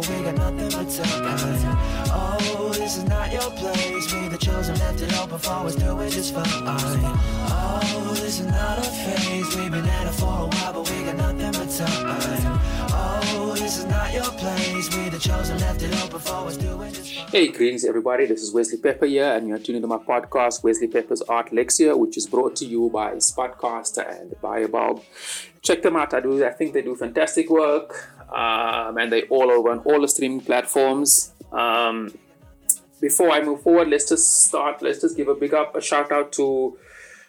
but we got nothing but time. Oh, this is not your place. We the chosen left it open for us doing just fine. Oh, this is not a phase. We've been at it for a while, but we got nothing but time. Oh, this is not your place. We the chosen left it open for us fine. Hey, greetings everybody. This is Wesley Pepper here, and you're tuning to my podcast, Wesley Pepper's Art Lexica, which is brought to you by Spotcaster and Baobulb. Check them out. I do. I think they do fantastic work, um, and they all over on all the streaming platforms. Um, before I move forward, let's just start. Let's just give a big up, a shout out to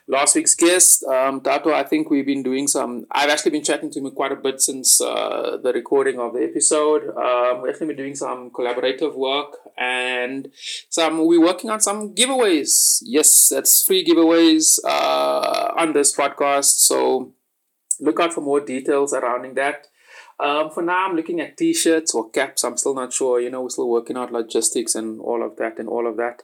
last week's guest, um, Tato. I think we've been doing some. I've actually been chatting to him quite a bit since uh, the recording of the episode. Um, we've actually been doing some collaborative work and some. We're working on some giveaways. Yes, that's free giveaways uh, on this podcast. So look out for more details surrounding that. Um, for now, I'm looking at t-shirts or caps. I'm still not sure. You know, we're still working out logistics and all of that and all of that.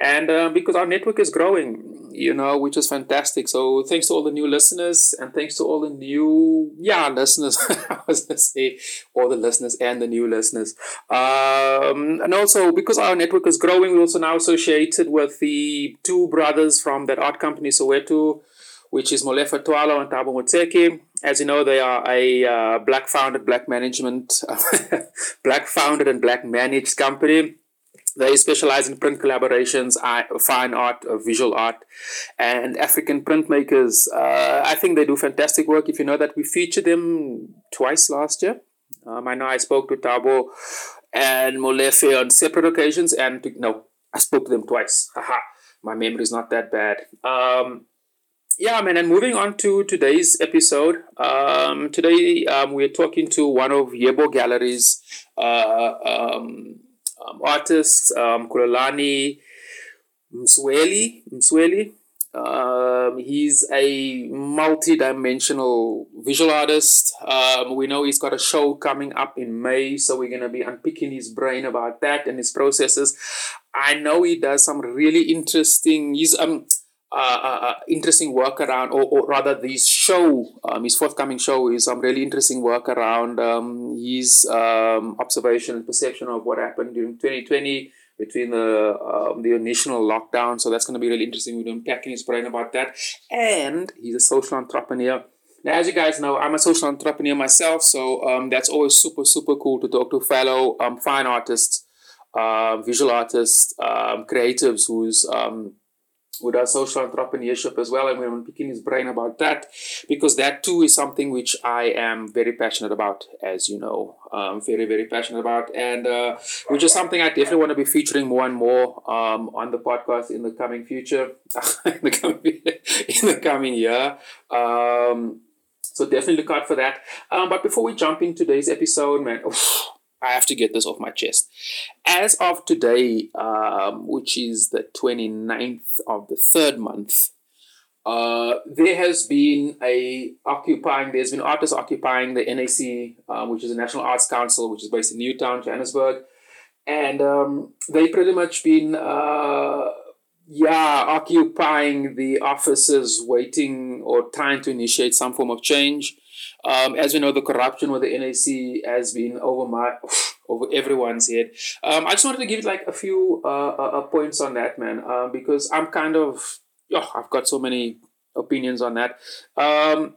And uh, because our network is growing, you know, which is fantastic. So thanks to all the new listeners and thanks to all the new, yeah, listeners. I was to say all the listeners and the new listeners. Um, and also because our network is growing, we're also now associated with the two brothers from that art company, Soweto, which is Molefe Twala and Tabo Motseki. As you know, they are a uh, black founded, black management, black founded and black managed company. They specialize in print collaborations, fine art, uh, visual art, and African printmakers. Uh, I think they do fantastic work. If you know that, we featured them twice last year. Um, I know I spoke to Tabo and Molefe on separate occasions, and to, no, I spoke to them twice. Haha, my memory is not that bad. Um, yeah, man. And moving on to today's episode, um, today um, we're talking to one of Yebo Gallery's uh, um, um, artists, um, Khulekani Msweli. Msweli. Um, he's a multi-dimensional visual artist. Um, we know he's got a show coming up in May, so we're gonna be unpicking his brain about that and his processes. I know he does some really interesting. He's um uh, uh, uh, interesting work around, or, or rather, this show, um, his forthcoming show, is some really interesting work around um, his um, observation and perception of what happened during 2020 between the um, the initial lockdown. So that's going to be really interesting. We're doing packing his brain about that, and he's a social entrepreneur. Now, as you guys know, I'm a social entrepreneur myself, so um, that's always super super cool to talk to fellow um, fine artists, uh, visual artists, um, creatives who's with our social entrepreneurship as well and we're picking his brain about that because that too is something which i am very passionate about as you know. Um, very very passionate about and uh, which is something i definitely want to be featuring more and more um, on the podcast in the coming future in, the coming, in the coming year. Um, so definitely look out for that. Um, but before we jump in today's episode man oof, I have to get this off my chest. As of today, um, which is the 29th of the third month, uh, there has been a occupying, there's been artists occupying the NAC, um, which is the National Arts Council, which is based in Newtown, Johannesburg. And um, they pretty much been, uh, yeah, occupying the offices, waiting or trying to initiate some form of change. Um, as we know, the corruption with the NAC has been over my over everyone's head. Um, I just wanted to give like a few uh, uh, points on that, man, uh, because I'm kind of oh, I've got so many opinions on that. Um,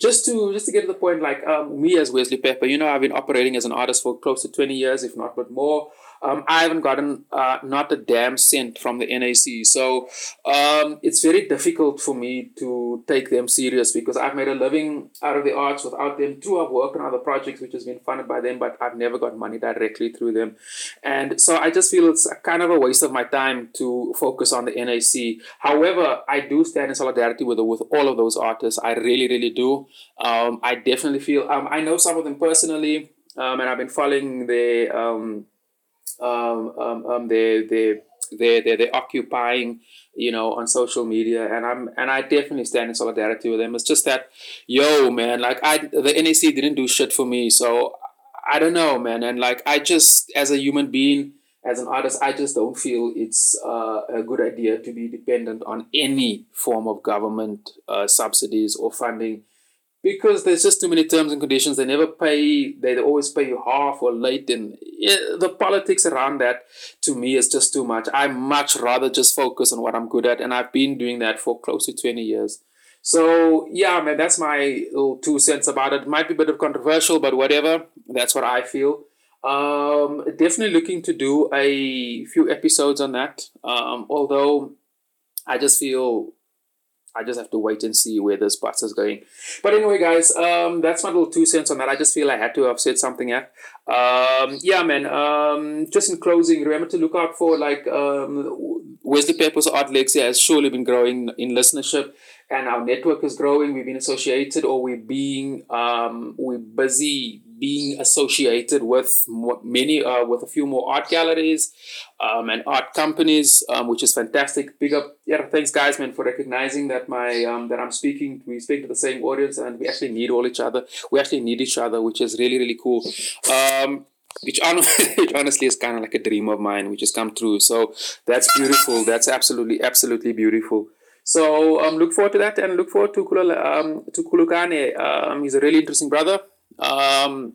just to just to get to the point, like um, me as Wesley Pepper, you know, I've been operating as an artist for close to twenty years, if not but more. Um, I haven't gotten uh, not a damn cent from the NAC. So um, it's very difficult for me to take them serious because I've made a living out of the arts without them. True, I've worked on other projects which has been funded by them, but I've never got money directly through them. And so I just feel it's kind of a waste of my time to focus on the NAC. However, I do stand in solidarity with, with all of those artists. I really, really do. Um, I definitely feel, um, I know some of them personally. Um, and I've been following their um, um, um, um, they they they they they're occupying you know on social media. And i'm and i definitely stand in solidarity with them. It's just that yo man like i the nac didn't do shit for me. So i don't know man. And like i just as a human being as an artist i just don't feel it's uh, a good idea to be dependent on any form of government uh, subsidies or funding because there's just too many terms and conditions. They never pay. They always pay you half or late, and the politics around that to me is just too much. I much rather just focus on what I'm good at, and I've been doing that for close to twenty years. So yeah, man, that's my little two cents about it. Might be a bit of controversial, but whatever. That's what I feel. Um, definitely looking to do a few episodes on that. Um, although I just feel I just have to wait and see where this bus is going. But anyway, guys, um, that's my little two cents on that. I just feel I had to have said something Yeah, Um, yeah, man. Um, just in closing, remember to look out for like um, Wesley Pepper's Art Lexica has surely been growing in listenership, and our network is growing. We've been associated, or we're being um, we're busy being associated with many, uh, with a few more art galleries um, and art companies, um, which is fantastic. Big up, yeah, thanks guys, man, for recognizing that my um, that I'm speaking. We speak to the same audience, and we actually need all each other. We actually need each other, which is really really cool. Um, which, honestly is kind of like a dream of mine, which has come true. So that's beautiful. That's absolutely absolutely beautiful. So um, look forward to that, and look forward to Kula, um, to Khulekani. Um, he's a really interesting brother um,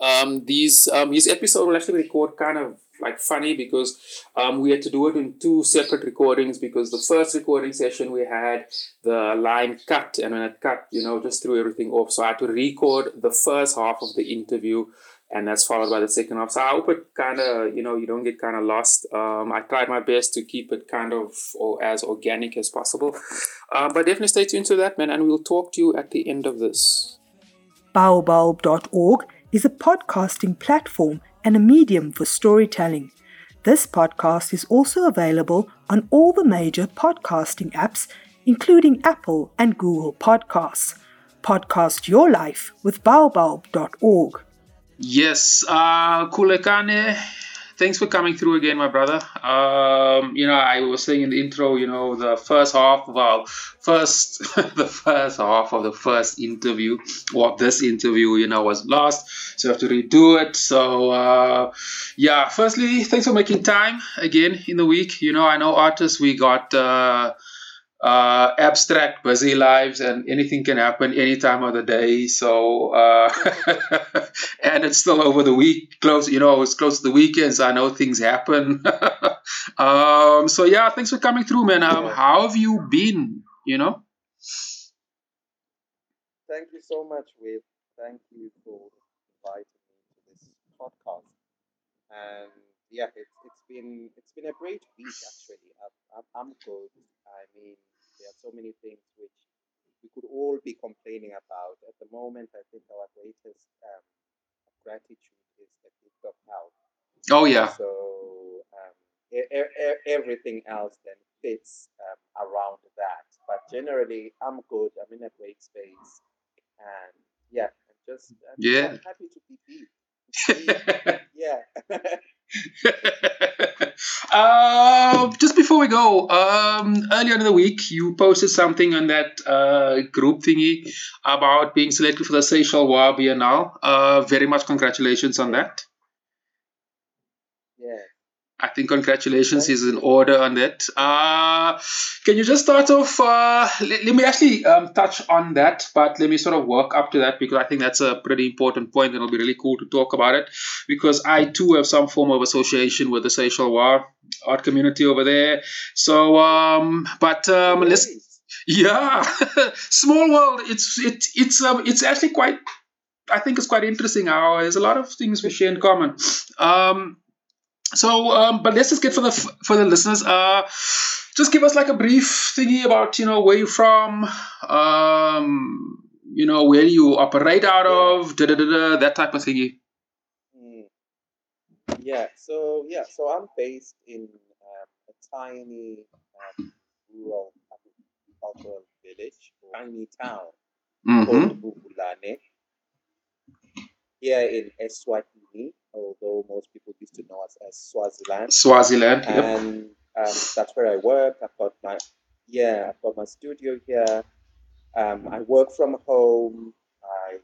um, these um, his episode will actually record kind of like funny because um, we had to do it in two separate recordings because the first recording session we had the line cut and when it cut you know just threw everything off. So i had to record the first half of the interview and that's followed by the second half. So i hope it kind of you know you don't get kind of lost. Um, i tried my best to keep it kind of or as organic as possible. Uh, but definitely stay tuned to that man and we'll talk to you at the end of this Baobulb.org is a podcasting platform and a medium for storytelling. This podcast is also available on all the major podcasting apps, including Apple and Google Podcasts. Podcast your life with baobulb.org. Yes, uh, Khulekani thanks for coming through again, my brother. Um, you know, I was saying in the intro, you know, the first half our first, the first half of the first interview, or this interview, you know, was lost. So I have to redo it. So, uh, yeah, firstly, thanks for making time again in the week. You know, I know artists, we got, uh, uh, abstract, busy lives, and anything can happen any time of the day. So, uh, and it's still over the week, close. You know, it's close to the weekends. I know things happen. um, so yeah, thanks for coming through, man. Um, how have you been? You know. Thank you so much, Wade. Thank you for inviting me to this podcast. And yeah, it's it's been it's been a great week actually. I'm, I'm good. I mean, there are so many things which we could all be complaining about. At the moment, I think our greatest um, gratitude is the gift of health. Oh, yeah. So um, e- e- everything else then fits um, around that. But generally, I'm good. I'm in a great space. And yeah, I'm just I'm, yeah. I'm happy to be here. yeah. uh, just before we go, um, earlier in the week, you posted something on that uh, group thingy about being selected for the Seychellois Biennale. Uh, very much congratulations on that. I think congratulations is in order on that. Uh, can you just start off? Uh, let, let, me actually um, touch on that, but let me sort of work up to that because I think that's a pretty important point and it'll be really cool to talk about it because I too have some form of association with the Seychellois art community over there. So, um, but um, let's. Yeah, small world. It's it, it's um, it's actually quite. I think it's quite interesting how there's a lot of things we share in common. Um, so, um, but let's just get for the for the listeners. Uh, just give us like a brief thingy about you know where you're from, um, you know where you operate out of, da da da da, that type of thingy. Mm. Yeah. So yeah. So I'm based in um, a tiny um, rural agricultural village, tiny town mm-hmm. called Bubulane. Here in Eswatini, although most people used to know us as Swaziland. Swaziland, yep. And um, that's where I work. I've got my yeah, I've got my studio here. Um, I work from home. I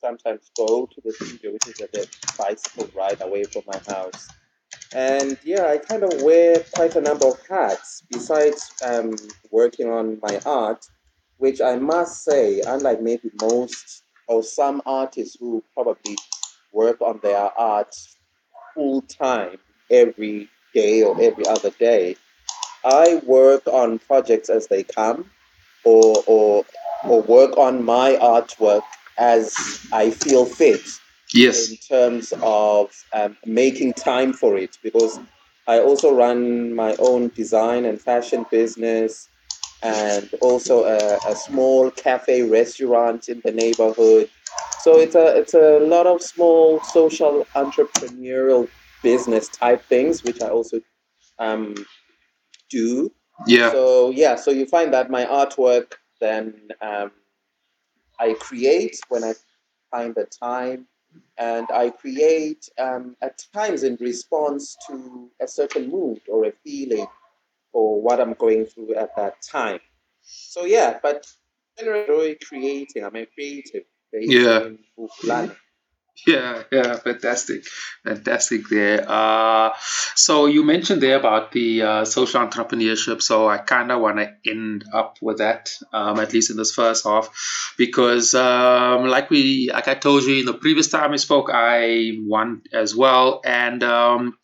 sometimes go to the studio, which is a bit bicycle ride away from my house. And yeah, I kind of wear quite a number of hats. Besides um, working on my art, which I must say, unlike maybe most or some artists who probably work on their art full time every day or every other day, I work on projects as they come or, or, or work on my artwork as I feel fit. Yes. In terms of um, making time for it, because I also run my own design and fashion business and also a, a small cafe restaurant in the neighborhood. So it's a it's a lot of small social entrepreneurial business type things, which I also um, do. Yeah. So yeah, so you find that my artwork then um, I create when I find the time, and I create um, at times in response to a certain mood or a feeling or what I'm going through at that time. So yeah, but generally creating. I'm a creative. Yeah. Yeah, yeah, fantastic, fantastic there. Uh, so you mentioned there about the uh, social entrepreneurship. So I kind of want to end up with that, um, at least in this first half, because um, like we, like I told you in the previous time we spoke, I won as well, and um,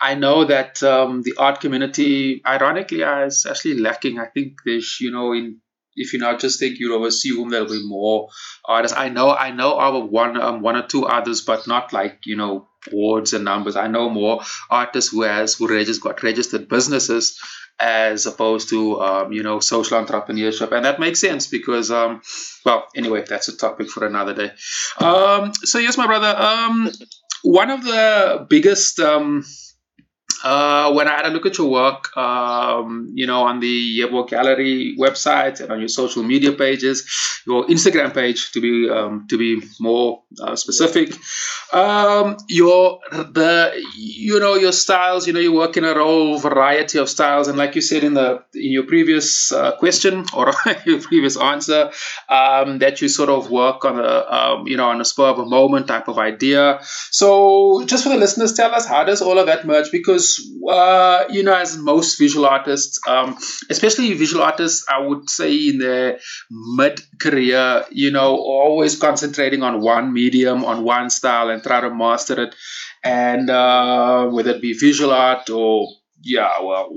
I know that um, the art community, ironically, is actually lacking. I think there's, you know, in if you now just think you'll assume there'll be more artists. I know I know of one um, one or two others, but not like you know boards and numbers. I know more artists who has who regis- got registered businesses as opposed to um, you know social entrepreneurship, and that makes sense because um, well anyway that's a topic for another day. Um, so yes, my brother. Um, one of the biggest um, uh, when I had a look at your work, um, you know, on the Yebo Gallery website and on your social media pages, your Instagram page to be um, to be more uh, specific, um, your the you know your styles, you know, you work in a whole variety of styles, and like you said in the in your previous uh, question or your previous answer, um, that you sort of work on a um, you know on a spur of a moment type of idea. So, just for the listeners, tell us how does all of that merge because uh, you know, as most visual artists, um, especially visual artists, I would say in their mid career, you know, always concentrating on one medium, on one style, and try to master it. And uh, whether it be visual art or, yeah, well,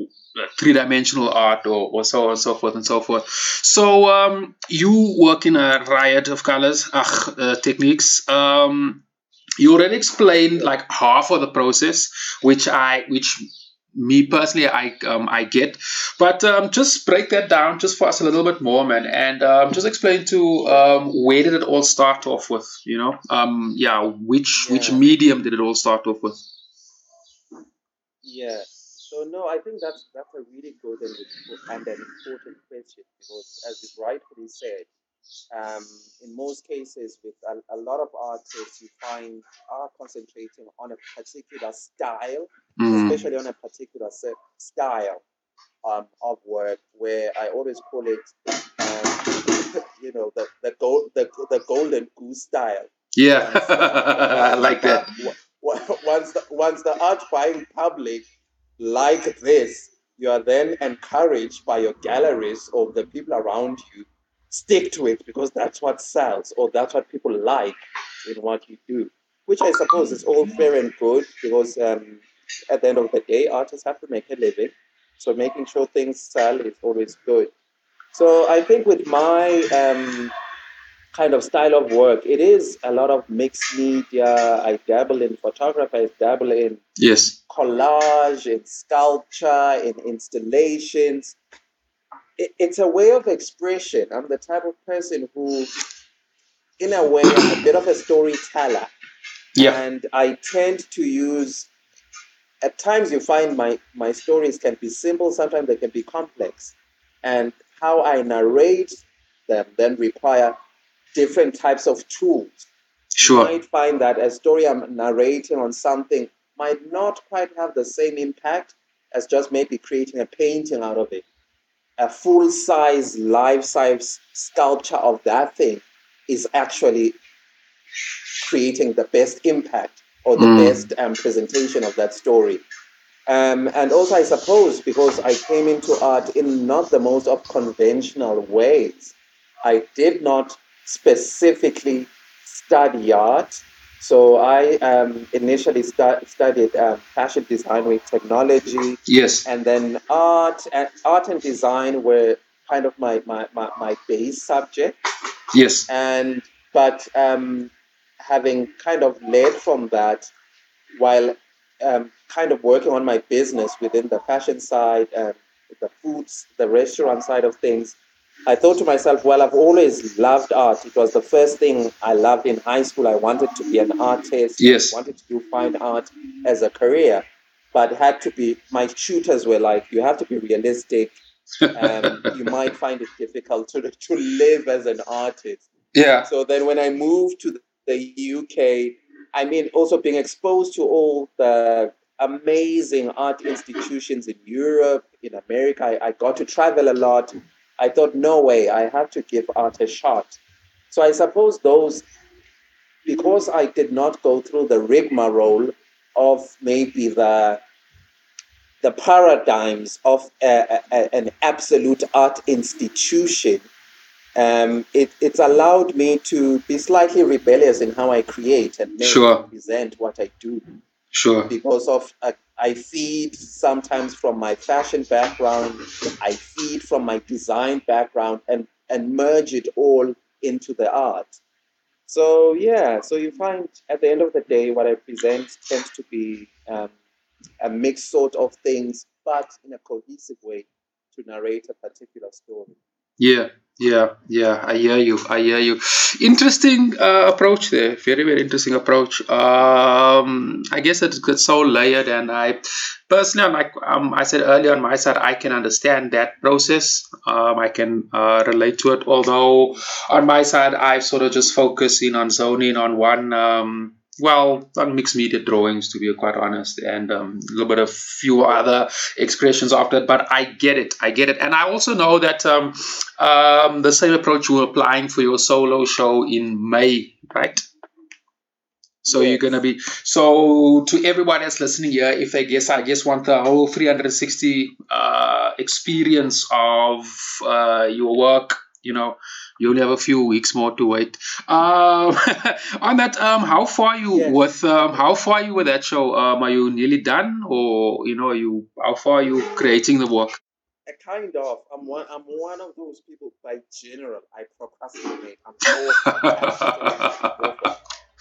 three dimensional art or, or so on and so forth and so forth. So um, you work in a riot of colors, uh, techniques. Um, you already explained like half of the process, which I which me personally I um, I get, but um, just break that down just for us a little bit more, man, and um, just explain to um, where did it all start off with, you know, um, yeah, which yeah. which medium did it all start off with? Yeah. So no, I think that's that's a really good and, and an important question because, as you rightfully said, um, in most cases, with a, a, lot of artists, you find are concentrating on a particular style, mm. especially on a particular style um, of work. Where I always call it, um, you know, the the, gold, the the golden goose style. Yeah, I like that. Once the, once the art buying public like this, you are then encouraged by your galleries or the people around you stick to it because that's what sells or that's what people like in what you do. Which I suppose is all fair and good because um, at the end of the day, artists have to make a living. So making sure things sell is always good. So I think with my um, kind of style of work, it is a lot of mixed media. I dabble in photography, I dabble in yes collage, in sculpture, in installations it, it's a way of expression. I'm the type of person who, in a way, I'm a bit of a storyteller. Yeah. And I tend to use, at times you find my, my stories can be simple, sometimes they can be complex. And how I narrate them then require different types of tools. Sure. You might find that a story I'm narrating on something might not quite have the same impact as just maybe creating a painting out of it a full size, life size sculpture of that thing is actually creating the best impact or the mm. best um, presentation of that story. Um, and also, I suppose, because I came into art in not the most of conventional ways, I did not specifically study art. So I um, initially stu- studied um, fashion design with technology. Yes. And then art and art and design were kind of my, my, my, my base subject. Yes. And but um, having kind of led from that while um, kind of working on my business within the fashion side and the foods, the restaurant side of things, I thought to myself, well, I've always loved art. It was the first thing I loved in high school. I wanted to be an artist. Yes. I wanted to do fine art as a career, but had to be, my tutors were like, you have to be realistic. Um, you might find it difficult to, to live as an artist. Yeah. So then when I moved to the UK, I mean, also being exposed to all the amazing art institutions in Europe, in America, I, I got to travel a lot. I thought, no way, I have to give art a shot. So I suppose those, because I did not go through the rigmarole of maybe the the paradigms of a, a, an absolute art institution, um, it, it's allowed me to be slightly rebellious in how I create and Sure. present what I do Sure. because of uh, I feed sometimes from my fashion background, I feed from my design background, and and merge it all into the art. So yeah, so you find at the end of the day, what I present tends to be um, a mixed sort of things, but in a cohesive way to narrate a particular story. Yeah, yeah, yeah. I hear you. I hear you. Interesting uh, approach there. Very, very interesting approach. Um, I guess it's, it's so layered, and I personally, like um, I said earlier on my side, I can understand that process. Um, I can uh, relate to it. Although on my side, I've sort of just focusing on zoning on one. Um, well, on mixed media drawings, to be quite honest, and um, a little bit of few other expressions of that. But I get it, I get it, and I also know that um, um, the same approach you were applying for your solo show in May, right? So you're gonna be so to everyone that's listening here, if they guess, I guess want the whole 360 uh, experience of uh, your work, you know, you only have a few weeks more to wait. Um, on that, um, how far are you Yes. with um, how far are you with that show? Um, are you nearly done, or you know, are you how far are you creating the work? Uh, kind of. I'm one. I'm one of those people. By general, I procrastinate. I'm so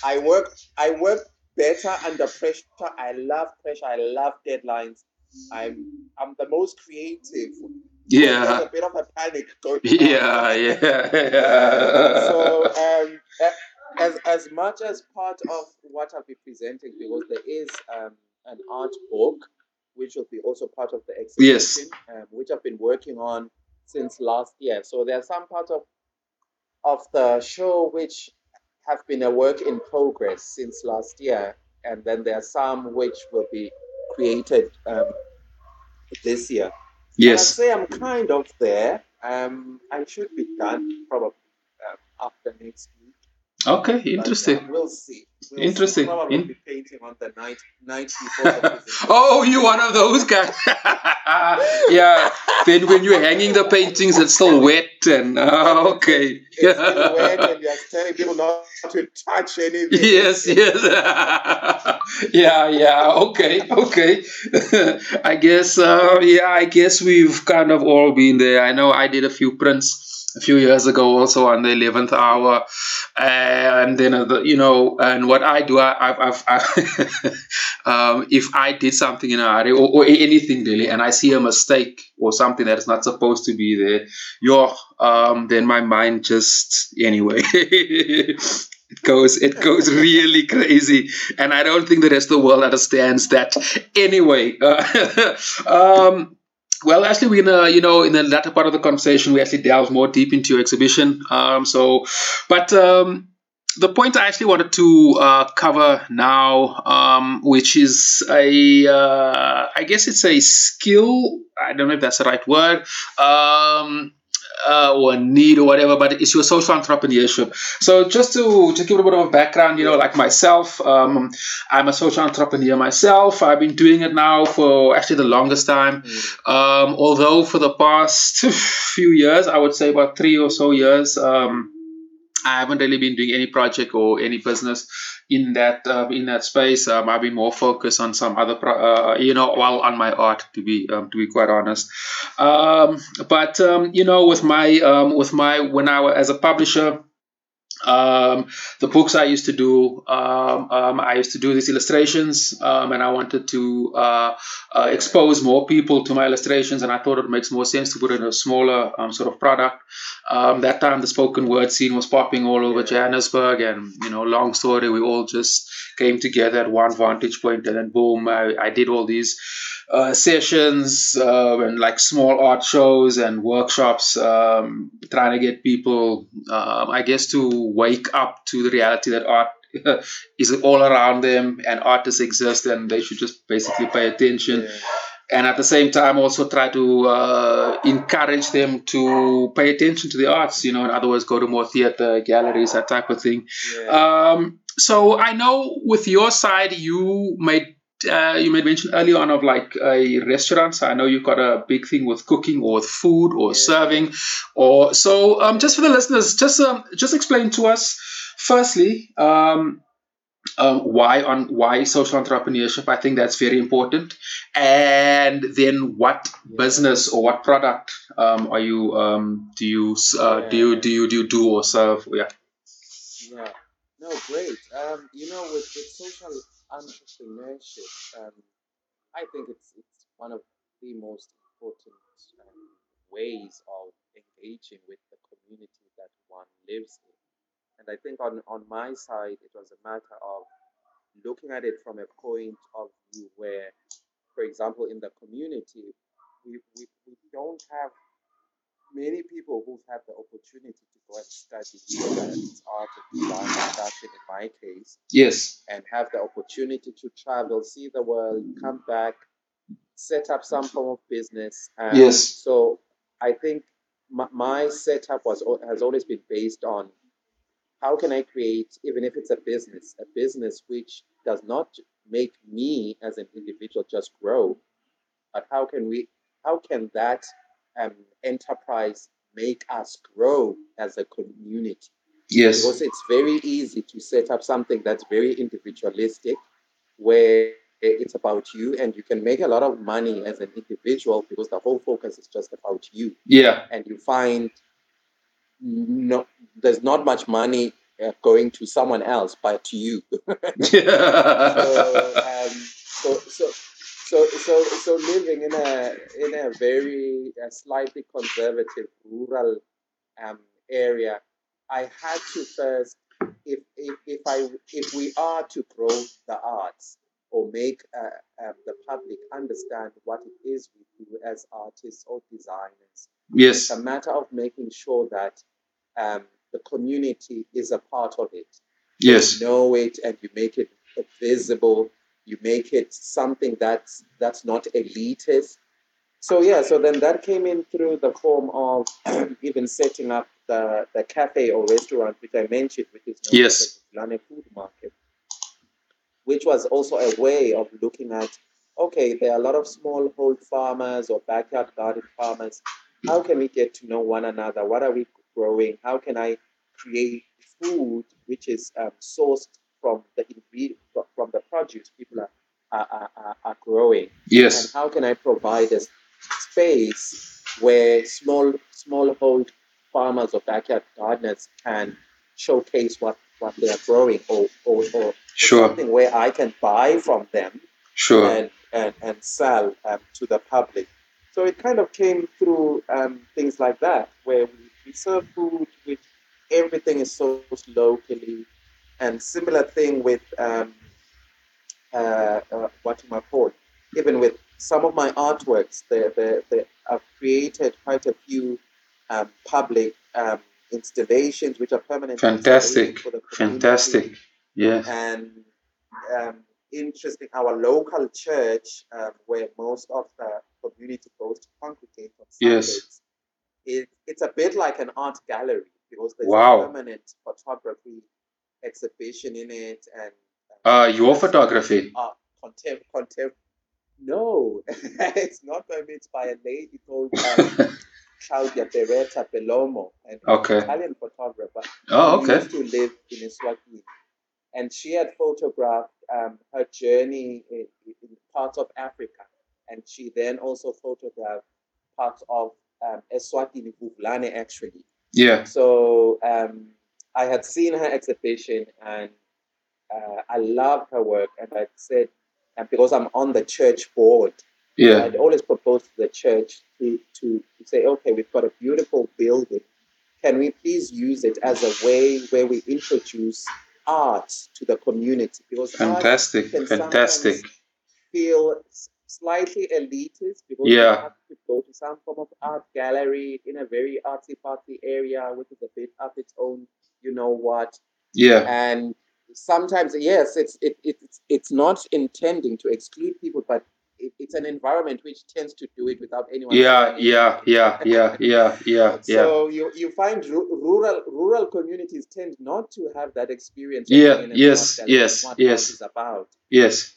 I work. I work better under pressure. I love pressure. I love deadlines. I'm. I'm the most creative. Yeah, a bit of a panic going. on. yeah, yeah, yeah. so um, as as much as part of what I'll be presenting, because there is um, an art book which will be also part of the Yes. exhibition, um, which I've been working on since last year. So there are some parts of of the show which have been a work in progress since last year, and then there are some which will be created um, this year. Yes. I'd say I'm kind of there. Um, I should be done probably um, after next Okay, but, interesting. um, we'll see. We'll Interesting. See. Probably In- be painting on the night night before. Oh, you one of those guys. yeah. Then when you're hanging the paintings, it's still wet and uh, okay. It's still wet and you're telling people not to touch anything. yes, yes. yeah, yeah. Okay, okay. I guess. Uh, yeah, I guess we've kind of all been there. I know I did a few prints a few years ago, also on the eleventh hour, and then uh, you know, and what I do, I, I've um, if I did something in a hurry or, or anything really, and I see a mistake or something that is not supposed to be there, yo, um, then my mind just anyway. It goes, it goes really crazy, and I don't think the rest of the world understands that. Anyway, uh, um, well, actually, we're gonna, you know, in the latter part of the conversation, we actually delve more deep into your exhibition. Um, so, but um, the point I actually wanted to uh, cover now, um, which is a, uh, I guess it's a skill. I don't know if that's the right word. Um, uh, or need or whatever, but it's your social entrepreneurship. So just to to give a bit of a background, you know, like myself, um, I'm a social entrepreneur myself. I've been doing it now for actually the longest time. Um, although for the past few years, I would say about three or so years. Um, I haven't really been doing any project or any business in that uh, in that space. Um, I've been more focused on some other, pro- uh, you know, while on my art to be um, to be quite honest. Um, but um, you know, with my um, with my when I was as a publisher, um, the books I used to do, um, um, I used to do these illustrations, um, and I wanted to uh, uh, expose more people to my illustrations, and I thought it makes more sense to put in a smaller um, sort of product. Um, that time, the spoken word scene was popping all over Johannesburg, and you know, long story, we all just came together at one vantage point, and then boom, I, I did all these uh, sessions uh, and like small art shows and workshops, um, trying to get people, um, I guess, to wake up to the reality that art is all around them and artists exist and they should just basically pay attention. And at the same time, also try to uh, encourage them to pay attention to the arts. You know, in other words, go to more theater, galleries, that type of thing. Um, so I know with your side, you made uh, you made mention earlier on of like a restaurant. So I know you've got a big thing with cooking or with food or serving, or so. Um, just for the listeners, just um, just explain to us. Firstly, um, um, why on why social entrepreneurship? I think that's very important. And then, what business or what product um, are you um, do you uh, do you do you do you do or serve? Yeah. Yeah. No, great. Um, you know, with, with social entrepreneurship, um, I think it's it's one of the most important um, ways of engaging with the community that one lives in. And I think on, on my side, it was a matter of looking at it from a point of view where, for example, in the community, we, we, we don't have many people who've had the opportunity to go and study art or design fashion in my case Yes. and have the opportunity to travel, see the world, come back, set up some form of business. And Yes. So I think my, my setup was has always been based on how can I create, even if it's a business, a business which does not make me as an individual just grow, but how can we, how can that um, enterprise make us grow as a community? Yes. because it's very easy to set up something that's very individualistic where it's about you and you can make a lot of money as an individual because the whole focus is just about you Yeah. and you find no there's not much money uh, going to someone else but to you so, um, so, so, so, so, so living in a in a very uh, slightly conservative rural um, area, I had to first, if, if if I if we are to grow the arts or make uh, um, the public understand what it is we do as artists or designers, yes. it's a matter of making sure that um, the community is a part of it Yes. you know it and you make it visible you make it something that's that's not elitist. So yeah so then that came in through the form of even setting up the, the cafe or restaurant which i mentioned which is known Yes. as the food market which was also a way of looking at okay there are a lot of smallhold farmers or backyard garden farmers. How can we get to know one another? What are we growing? How can i create food which is um, sourced from the ingredient from, from produce people are, are, are- are, growing and Yes. how can I provide a space where small smallhold farmers or backyard gardeners can showcase what, what they are growing or, or, or, or Sure. something where I can buy from them Sure. and, and, and sell um, to the public. So it kind of came through um, things like that, where we, we serve food, which everything is sourced locally, and similar thing with um, uh, uh, what am I called? Even with some of my artworks, they, they, they, I've created quite a few um, public um, installations, which are permanent. Fantastic. for the Fantastic. Yeah. and um, interesting. Our local church, um, where most of the community goes to congregate on Yes. Sundays, it, it's a bit like an art gallery because there's Wow. a permanent photography exhibition in it and Uh, your photography. uh, contem- contem- no it's not by me it's by a lady called um, Claudia Beretta Belomo an Okay. Italian photographer Oh, okay. used to live in Eswatini and she had photographed um, her journey in, in parts of Africa and she then also photographed parts of um, Eswatini Buvlane actually Yeah. so um, I had seen her exhibition and uh, I loved her work. And I said, and because I'm on the church board, Yeah. I'd always proposed to the church to, to, to say, okay, we've got a beautiful building. Can we please use it as a way where we introduce art to the community? Because Fantastic. Fantastic. feel slightly elitist because Yeah. you have to go to some form of art gallery in a very artsy fartsy area, which is a bit of its own, you know what. Yeah. And sometimes, yes, it's it, it, it's it's not intending to exclude people, but it, it's an environment which tends to do it without anyone. Yeah. Yeah. Yeah. Yeah. Yeah. Yeah. Yeah. So you, you find ru- rural rural communities tend not to have that experience. Yeah, being in an yes, art gallery and yes, yes. is about. Yes.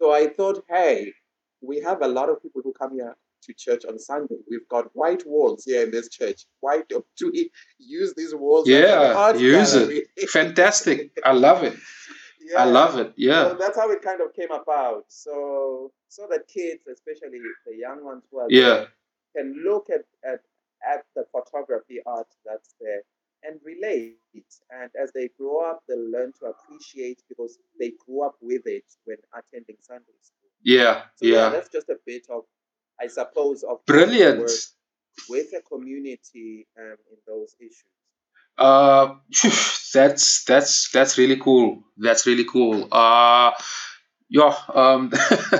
So I thought, hey, we have a lot of people who come here to church on Sunday. We've got white walls here in this church. Why don't we use these walls? as Yeah. art Use gallery? it. Fantastic. I love it. I love it. So Yeah. that's how it kind of came about. So so that kids, especially the young ones who are Yeah. there, can look at, at at the photography art that's there and relate. And as they grow up, they'll learn to appreciate because they grew up with it when attending Sunday school. Yeah. So yeah, Yeah. that's just a bit of, I suppose, of Brilliant. with the community um, in those issues. Uh, that's that's that's really cool. That's really cool. Uh, yeah. Um,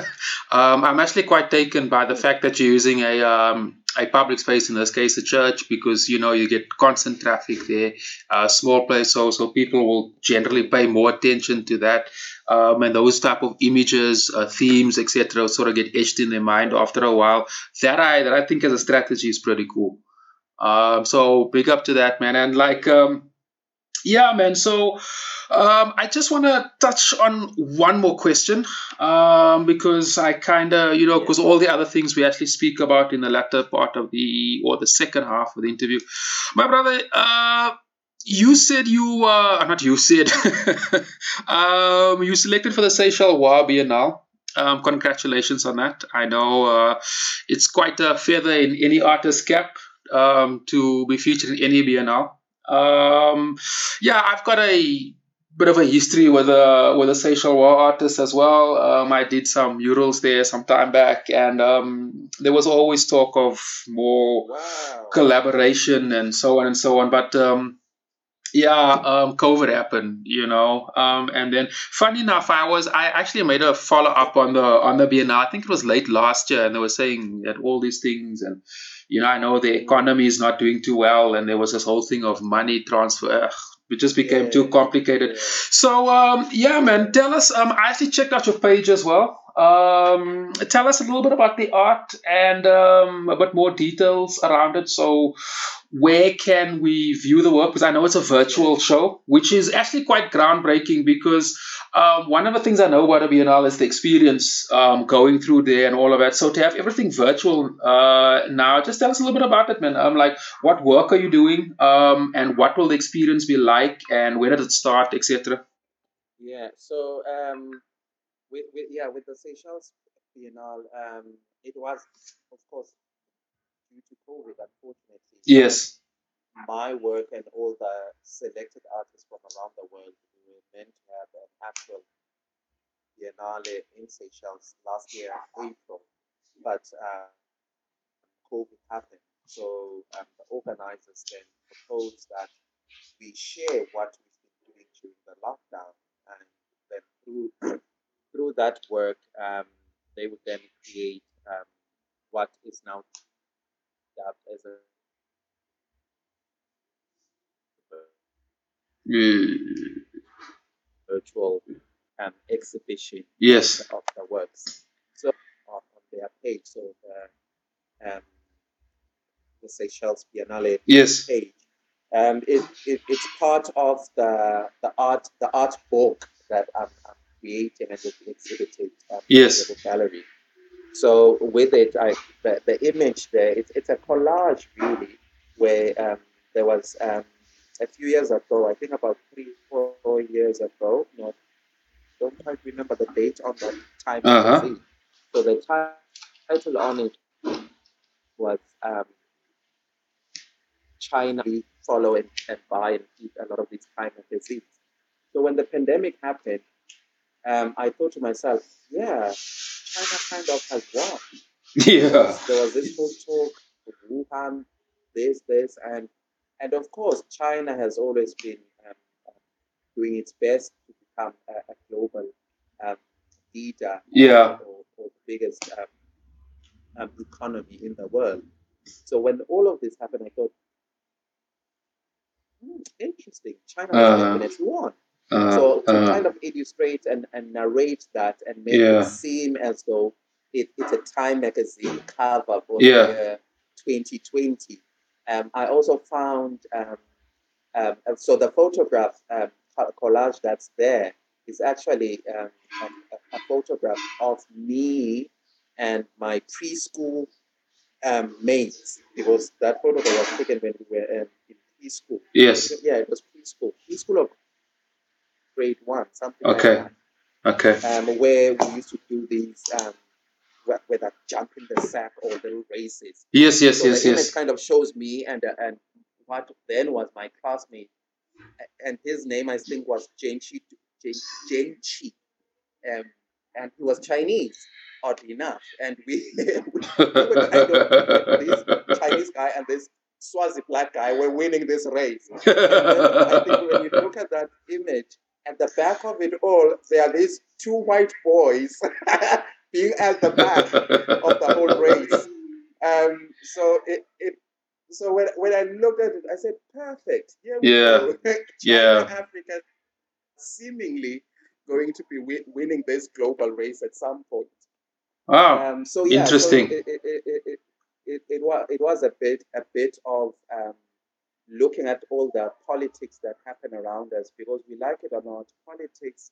um, I'm actually quite taken by the fact that you're using a um a public space in this case a church because you know you get constant traffic there. A small place, so so people will generally pay more attention to that. Um, and those type of images, uh, themes, etc., sort of get etched in their mind after a while. That I that I think as a strategy is pretty cool. Um, so big up to that, man. And like, um, yeah, man. So um, I just want to touch on one more question um, because I kind of, you know, because all the other things we actually speak about in the latter part of the or the second half of the interview, my brother. Uh, you said you, uh, not you said, um, you selected for the Seychellois Biennale. Um, congratulations on that. I know uh, it's quite a feather in any artist's cap um, to be featured in any Biennale. Um, yeah, I've got a bit of a history with a with a Seychellois artist as well. Um, I did some murals there some time back, and um, there was always talk of more Wow. collaboration and so on and so on. But um, yeah, um, COVID happened, you know. Um, and then, funny enough, I was I actually made a follow up on the on the Biennale. I think it was late last year, and they were saying that all these things, and you know, I know the economy is not doing too well, and there was this whole thing of money transfer. Ugh, it just became too complicated. yeah. So um, yeah, man, tell us. Um, I actually checked out your page as well. Um, tell us a little bit about the art and um, a bit more details around it. So where can we view the work? Because I know it's a virtual show, which is actually quite groundbreaking. Because um, one of the things I know about a Biennale is the experience um, going through there and all of that. So to have everything virtual uh, now, just tell us a little bit about it, man. Um, like what work are you doing, um, and what will the experience be like, and where did it start, etc. Yeah. So um, with, with yeah with the Seychelles Biennale, um, it was of course due to COVID, unfortunately. Yes. My work and all the selected artists from around the world we were meant to have an actual Biennale in Seychelles last year in April, but uh, COVID happened. So um, the organizers then proposed that we share what we've been doing during the lockdown, and then through through that work, um, they would then create um, what is now dubbed as a Uh, virtual um, exhibition yes. of the works. So on, on their page, so the um, the Seychelles Biennale Yes. page. Um, it, it, it's part of the the art the art book that I'm, I'm and exhibited um, Yes. in the gallery. So with it, I the, the image there it's, it's a collage really where um, there was um, a few years ago, I think about three four, four years ago. No, don't quite remember the date on that time Uh-huh. So the ti- title on it was um, China we follow and, and buy and eat a lot of these Time magazines. So when the pandemic happened, um, I thought to myself, yeah, China kind of has won. Yeah. There was this whole talk of Wuhan, this, this, and and of course, China has always been um, doing its best to become a, a global um, leader Yeah. or, or the biggest um, um, economy in the world. So when all of this happened, I thought, hmm, interesting. China has definitely won. Uh, So to uh, kind of illustrate and, and narrate that and make Yeah. it seem as though it, it's a Time magazine cover for Yeah. the year 2020. Um, I also found um, um, so the photograph um, collage that's there is actually um, a, a- photograph of me and my preschool um, mates because that photograph was taken when we were um, in preschool. yes. Yeah, it was preschool. Preschool or grade one, something Okay. like Okay. that. Um, where we used to do these, um, whether jump in the sack or little races. Yes. Yes. so Yes. the image kind of shows me and uh, and what then was my classmate, and his name I think was Genchi Gen- Genchi, um, and he was Chinese, oddly enough, and we, we were kind of this Chinese guy and this Swazi black guy were winning this race. I think when you look at that image, at the back of it all, there are these two white boys being at the back of the whole race. Um, so it, it so when, when I looked at it, I said, perfect. Yeah. China, Yeah. Africa seemingly going to be wi- winning this global race at some point. Wow. Um, so yeah, Interesting. So it, it, it, it, it, it, it, was, it was a bit a bit of um, looking at all the politics that happen around us because we like it or not, politics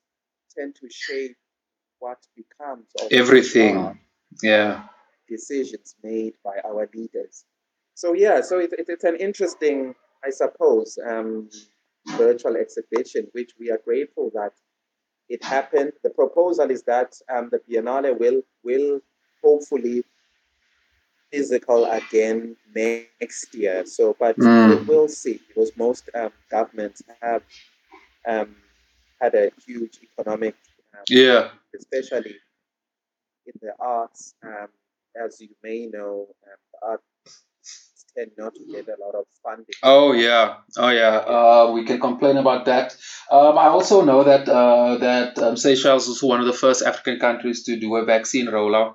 tend to shape what becomes of Everything. Yeah. decisions made by our leaders. So yeah, so it, it, it's an interesting, I suppose, um, virtual exhibition, which we are grateful that it happened. The proposal is that um, the Biennale will will hopefully physical again next year. So, but Mm. we will see because most um, governments have um, had a huge economic, um, Yeah. especially in the arts. Um, as you may know, um, the arts tend not to get a lot of funding. Oh yeah, oh yeah. Uh, we can complain about that. Um, I also know that uh, that um, Seychelles was one of the first African countries to do a vaccine rollout,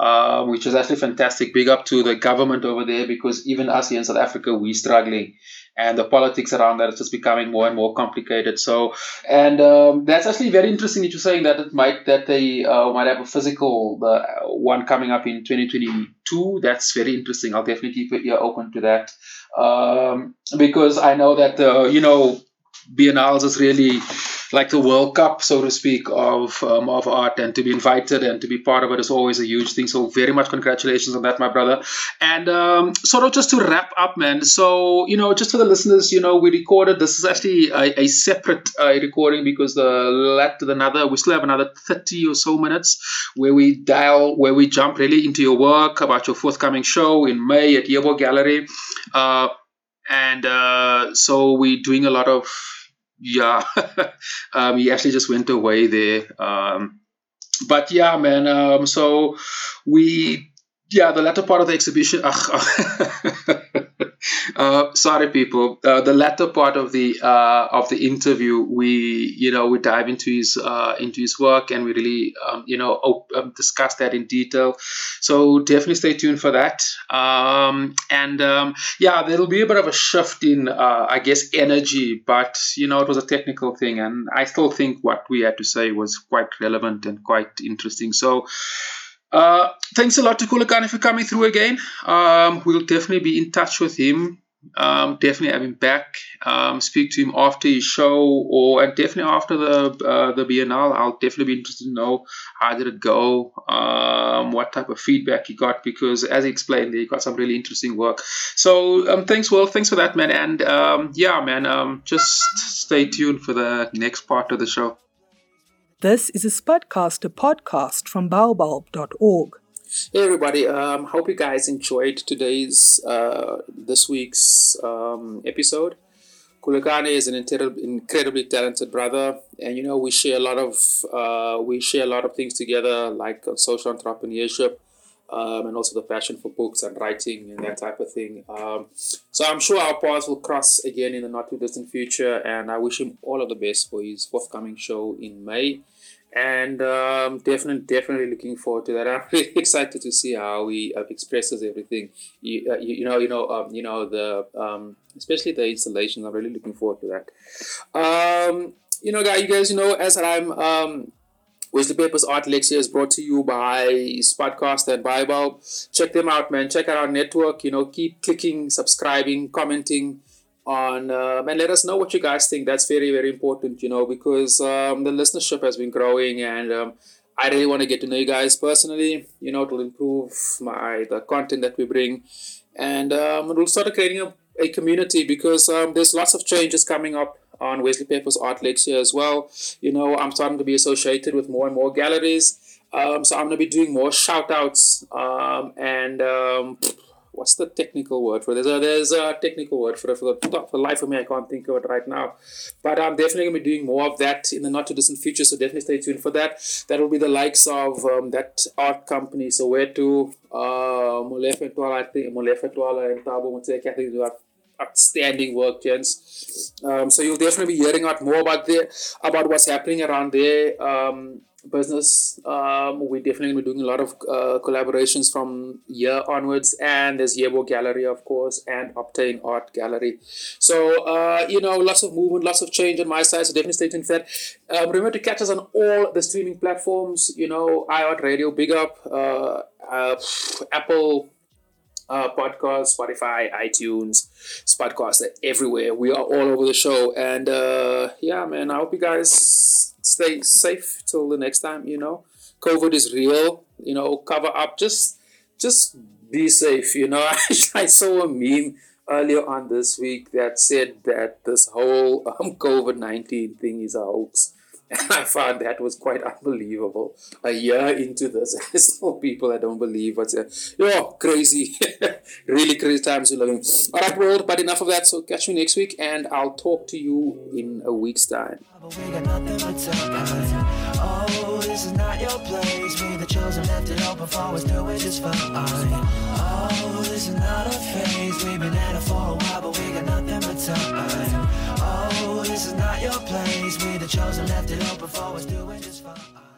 uh, which is actually fantastic. Big up to the government over there because even us here in South Africa, we're struggling, and the politics around that is just becoming more and more complicated. So, and um, that's actually very interesting that you're saying that it might that they uh, might have a physical the one coming up in 2022. That's very interesting. I'll definitely keep an ear open to that um, because I know that uh, you know Biennales is really like the World Cup, so to speak, of um, of art, and to be invited and to be part of it is always a huge thing. So very much congratulations on that, my brother. And um, sort of just to wrap up, man. So you know, just for the listeners, you know, we recorded. This is actually a, a separate uh, recording because the let another we still have another thirty or so minutes where we dial where we jump really into your work about your forthcoming show in May at Yebo Gallery. Uh, and uh, so we're doing a lot of yeah. Um, he actually just went away there. Um, but yeah man um, so we yeah the latter part of the exhibition sorry people. Uh, the latter part of the uh, of the interview we you know we dive into his uh, into his work and we really um, you know op- um, discuss that in detail. So definitely stay tuned for that. Um, and um, yeah there'll be a bit of a shift in uh, i guess energy but you know it was a technical thing and i still think what we had to say was quite relevant and quite interesting. So Uh, thanks a lot to Khulekani for coming through again. Um, we'll definitely be in touch with him um, definitely have him back. Um, speak to him after his show, or and definitely after the uh, the Biennale. I'll definitely be interested to know how did it go, um, what type of feedback he got, because as he explained, he got some really interesting work. So um, thanks, Will. Thanks for that, man. And um, yeah, man. Just stay tuned for the next part of the show. This is a Spudcaster podcast from baobulb.org. Hey everybody! Um, hope you guys enjoyed today's uh, this week's um, episode. Khulekani is an incredibly talented brother, and you know we share a lot of uh, we share a lot of things together, like social entrepreneurship, um, and also the passion for books and writing and that type of thing. Um, so I'm sure our paths will cross again in the not too distant future, and I wish him all of the best for his forthcoming show in May and um, definitely definitely looking forward to that. I'm really excited to see how he uh, expresses everything. You, uh, you, you, know, you know, um, you know the um, especially the installations. I'm really looking forward to that. Um, you know, guys, you guys, you know, as I'm um, Wesley Peppers Art Lexica is brought to you by Spudcast and Baobulb. Check them out, man. Check out our network. You know, keep clicking, subscribing, commenting on um, and let us know what you guys think. That's very very important, you know, because um, the listenership has been growing and. Um, I really want to get to know you guys personally. You know, it will improve my the content that we bring, and um, we'll start creating a, a community because um, there's lots of changes coming up on Wesley Peppers Art Lexica as well. You know, I'm starting to be associated with more and more galleries. Um, so I'm going to be doing more shout outs um, and um, what's the technical word for this? There's a, there's a technical word for it. For the, for the life of me, I can't think of it right now. But I'm definitely going to be doing more of that in the not too distant future. So definitely stay tuned for that. That will be the likes of um, that art company. So where to uh, Molefe Twala, I think Molefe Twala and Tabo Muteke, I think outstanding work, gents. Um, so you'll definitely be hearing out more about the about what's happening around there. Um, business. Um, we're definitely be doing a lot of uh, collaborations from year onwards, and there's Yebo Gallery, of course, and Obtain Art Gallery. So, uh, you know, lots of movement, lots of change on my side, so definitely stay tuned for that. Um, remember to catch us on all the streaming platforms, you know, iHeart Radio, big up, uh, uh Apple. Uh, podcast, Spotify, iTunes, Spudcast, everywhere. We are all over the show. And uh, yeah, man, I hope you guys stay safe till the next time. You know, COVID is real. You know, cover up. Just just be safe. You know, I, saw a meme earlier on this week that said that this whole um, COVID nineteen thing is a hoax. And I found that was quite unbelievable. A year into this, there's still people that don't believe what's uh, it. Oh, crazy. really crazy times we're living. All right, world, but enough of that. So catch you next week, and I'll talk to you in a week's time. Oh, this is not your place. We the chosen left it open for us, do it just fine. Oh, this is not a phase. We've been at it for a while, but we got nothing but time. This is not your place. We the chosen left it open for us, do it just fine.